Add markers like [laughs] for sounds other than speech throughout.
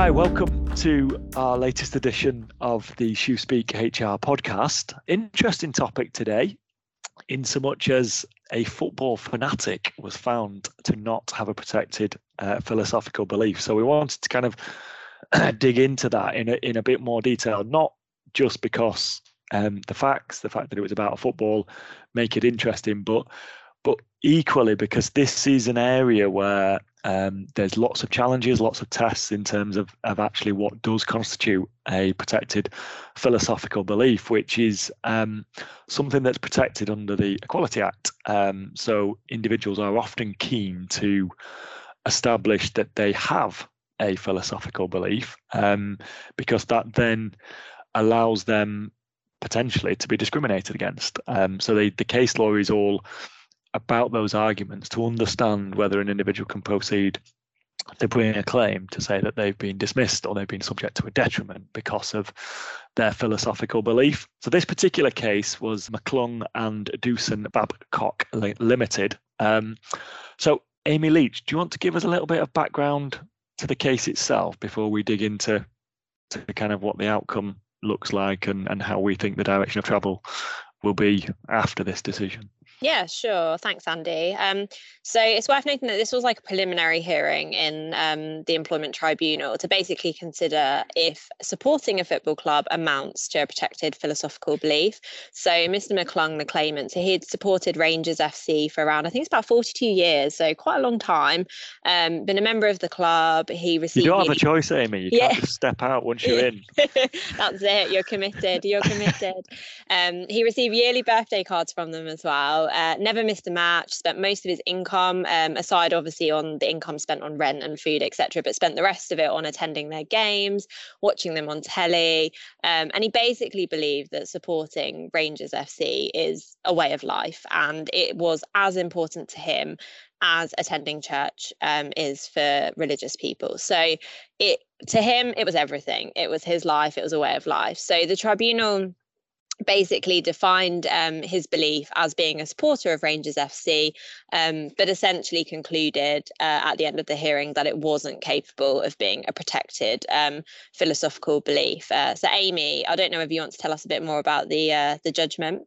Hi, welcome to our latest edition of the Shoe Speak HR podcast. Interesting topic today, in so much as a football fanatic was found to not have a protected uh, philosophical belief. So we wanted to kind of [clears throat] dig into that in a, in a bit more detail, not just because um, the facts, the fact that it was about football, make it interesting, but but equally because this is an area where um, there's lots of challenges, lots of tests in terms of, of actually what does constitute a protected philosophical belief, which is um, something that's protected under the Equality Act. Um, so individuals are often keen to establish that they have a philosophical belief um, because that then allows them potentially to be discriminated against. Um, so the, the case law is all about those arguments to understand whether an individual can proceed to bring a claim to say that they've been dismissed or they've been subject to a detriment because of their philosophical belief. So this particular case was McClung and Doosan Babcock Limited. Um, so Amy Leach, do you want to give us a little bit of background to the case itself before we dig into to kind of what the outcome looks like and, and how we think the direction of travel will be after this decision? Yeah, sure. Thanks, Andy. Um, so it's worth noting that this was like a preliminary hearing in um, the Employment Tribunal to basically consider if supporting a football club amounts to a protected philosophical belief. So Mr. McClung, the claimant, so he had supported Rangers FC for around, I think it's about 42 years, so quite a long time. Um, been a member of the club. He received. You don't have a choice, Amy. You yeah. can't just step out once you're in. [laughs] That's it. You're committed. You're committed. [laughs] Um, he received yearly birthday cards from them as well uh, never missed a match, spent most of his income, um, aside obviously on the income spent on rent and food, etc., but spent the rest of it on attending their games, watching them on telly. Um, and he basically believed that supporting Rangers FC is a way of life. And it was as important to him as attending church um, is for religious people. So it to him, it was everything. It was his life, it was a way of life. So the tribunal basically defined um, his belief as being a supporter of Rangers FC, um, but essentially concluded uh, at the end of the hearing that it wasn't capable of being a protected um, philosophical belief. Uh, so, Amy, I don't know if you want to tell us a bit more about the uh, the judgment.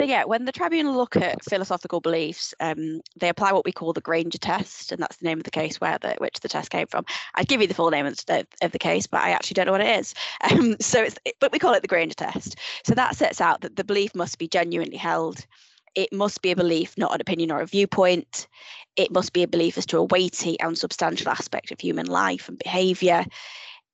So yeah, when the tribunal look at philosophical beliefs, um, they apply what we call the Grainger test, and that's the name of the case where the which the test came from. I'd give you the full name of the, of the case, but I actually don't know what it is. [laughs] Um, so it's but we call it the Grainger test. So that sets out that the belief must be genuinely held. It must be a belief, not an opinion or a viewpoint. It must be a belief as to a weighty and substantial aspect of human life and behaviour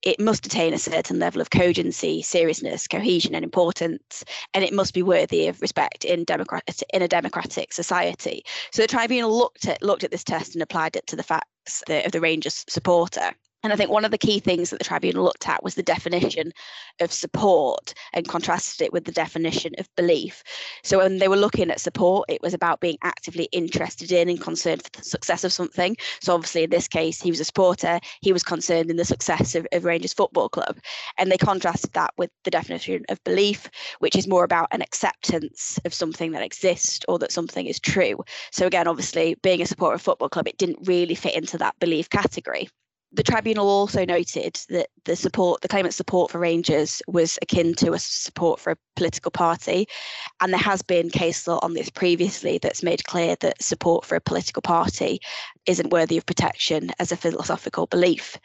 it must attain a certain level of cogency, seriousness, cohesion, and importance, and it must be worthy of respect in democrat in a democratic society. So the tribunal looked at looked at this test and applied it to the facts of the Rangers supporter. And I think one of the key things that the tribunal looked at was the definition of support and contrasted it with the definition of belief. So when they were looking at support, it was about being actively interested in and concerned for the success of something. So obviously in this case, he was a supporter, he was concerned in the success of, of Rangers Football Club. And they contrasted that with the definition of belief, which is more about an acceptance of something that exists or that something is true. So again, obviously being a supporter of football club, it didn't really fit into that belief category the tribunal also noted that the support, the claimant's support for Rangers was akin to a support for a political party. And there has been case law on this previously that's made clear that support for a political party isn't worthy of protection as a philosophical belief.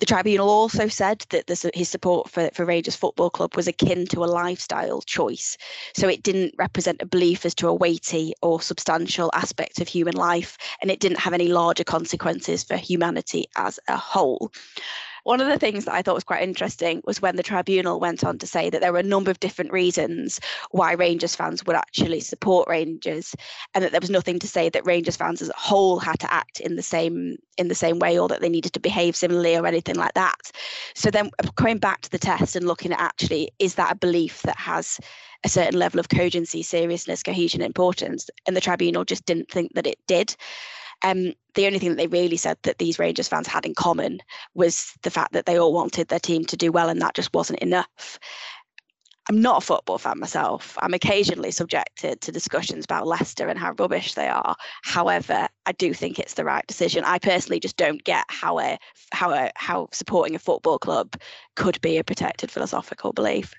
The tribunal also said that this, his support for, for Rangers Football Club was akin to a lifestyle choice. So it didn't represent a belief as to a weighty or substantial aspect of human life, and it didn't have any larger consequences for humanity as a whole. One of the things that I thought was quite interesting was when the tribunal went on to say that there were a number of different reasons why Rangers fans would actually support Rangers, and that there was nothing to say that Rangers fans as a whole had to act in the same in the same way or that they needed to behave similarly or anything like that. So then uh, coming back to the test and looking at actually is that a belief that has a certain level of cogency, seriousness, cohesion, importance, and the tribunal just didn't think that it did. Um, the only thing that they really said that these Rangers fans had in common was the fact that they all wanted their team to do well, and that just wasn't enough. I'm not a football fan myself. I'm occasionally subjected to discussions about Leicester and how rubbish they are. However, I do think it's the right decision. I personally just don't get how a how a how supporting a football club could be a protected philosophical belief.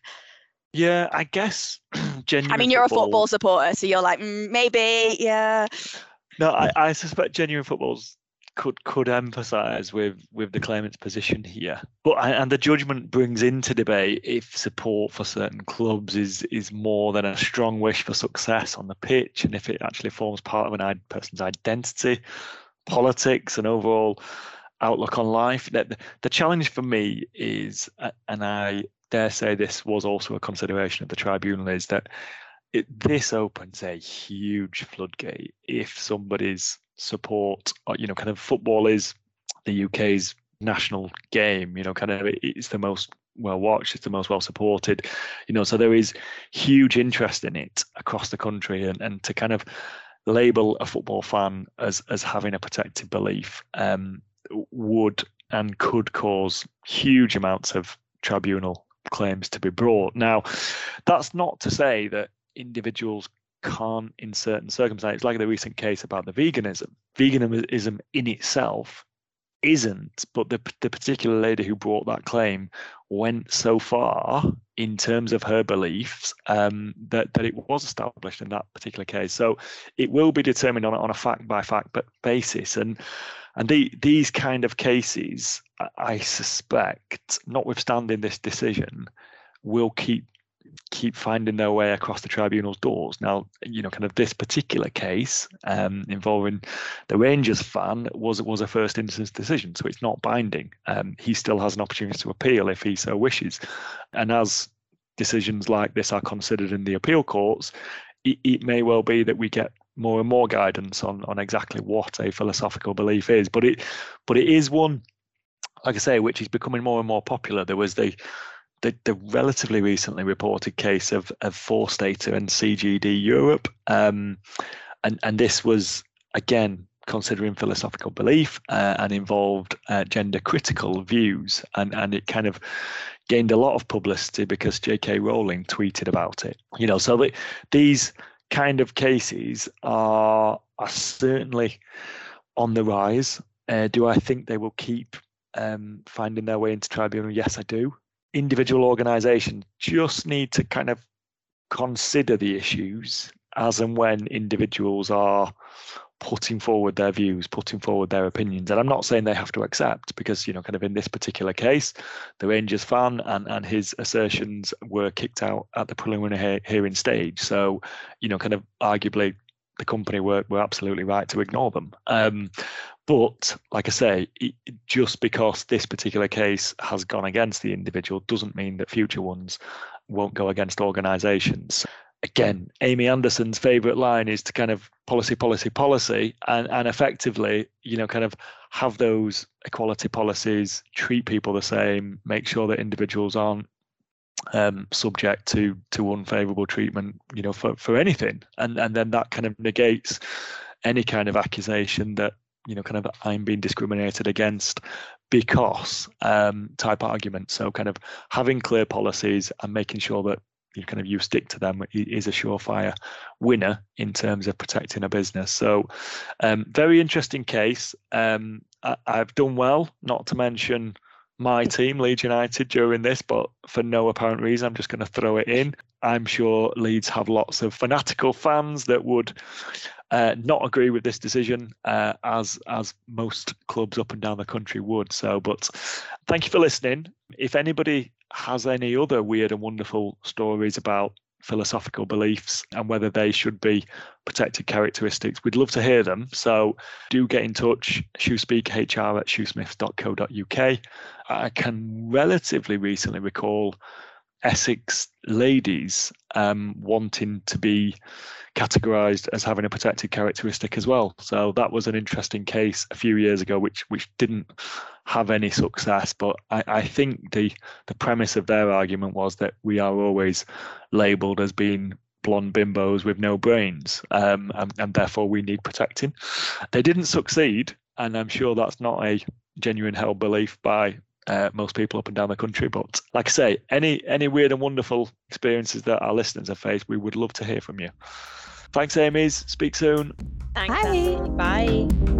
Yeah, I guess. [clears throat] I mean, you're football, a football supporter, so you're like, mm, maybe, yeah. No, I, I suspect genuine football's could could emphasise with with the claimant's position here. But and the judgment brings into debate if support for certain clubs is is more than a strong wish for success on the pitch, and if it actually forms part of an person's identity, politics, and overall outlook on life. The, the challenge for me is, and I dare say this was also a consideration of the tribunal, is that it, this opens a huge floodgate if somebody's support, uh, you know, kind of football is the UK's national game, you know, kind of it's the most well watched, it's the most well supported, you know, so there is huge interest in it across the country and, and to kind of label a football fan as as having a protected belief um, would and could cause huge amounts of tribunal claims to be brought. Now, that's not to say that individuals can't, in certain circumstances, like the recent case about the veganism, veganism in itself isn't, but the, the particular lady who brought that claim went so far in terms of her beliefs um, that, that it was established in that particular case. So it will be determined on, on a fact by fact basis. And and the, these kind of cases, I suspect, notwithstanding this decision, will keep keep finding their way across the tribunal's doors. Now, you know, kind of this particular case um, involving the Rangers fan was was a first instance decision, so it's not binding. Um, he still has an opportunity to appeal if he so wishes, and as decisions like this are considered in the appeal courts, it, it may well be that we get more and more guidance on on exactly what a philosophical belief is. But it but it is one, like I say, which is becoming more and more popular. There was the the, the relatively recently reported case of, of Forstater and CGD Europe. Um, and, and this was, again, considering philosophical belief uh, and involved uh, gender critical views. And, and it kind of gained a lot of publicity because J.K. Rowling tweeted about it. You know, so the, these kind of cases are, are certainly on the rise. Uh, do I think they will keep um, finding their way into tribunal? Yes, I do individual organizations just need to kind of consider the issues as and when individuals are putting forward their views, putting forward their opinions. And I'm not saying they have to accept because, you know, kind of in this particular case, the Rangers fan and, and his assertions were kicked out at the preliminary hearing stage. So, you know, kind of arguably the company were, were absolutely right to ignore them. Um, but like I say, just because this particular case has gone against the individual doesn't mean that future ones won't go against organisations. Again, Amy Anderson's favourite line is to kind of policy, policy, policy, and, and effectively, you know, kind of have those equality policies, treat people the same, make sure that individuals aren't um, subject to to unfavorable treatment, you know, for, for anything. And and then that kind of negates any kind of accusation that, you know, kind of I'm being discriminated against because um, type argument. So kind of having clear policies and making sure that you kind of you stick to them is a surefire winner in terms of protecting a business. So um, very interesting case. Um, I, I've done well, not to mention my team, Leeds United, during this, but for no apparent reason, I'm just going to throw it in. I'm sure Leeds have lots of fanatical fans that would uh, not agree with this decision, uh, as as most clubs up and down the country would. So, but thank you for listening. If anybody has any other weird and wonderful stories about philosophical beliefs and whether they should be protected characteristics. We'd love to hear them. So do get in touch, shoespeakhr at shoosmiths.co.uk. I can relatively recently recall Essex ladies um, wanting to be categorized as having a protected characteristic as well. So that was an interesting case a few years ago, which which didn't have any success. But I, I think the the premise of their argument was that we are always labelled as being blonde bimbos with no brains, um, and, and therefore we need protecting. They didn't succeed, and I'm sure that's not a genuine held belief by uh, most people up and down the country. But like I say, any any weird and wonderful experiences that our listeners have faced, we would love to hear from you. Thanks, Amy's. Speak soon. Thanks, Bye. Bye.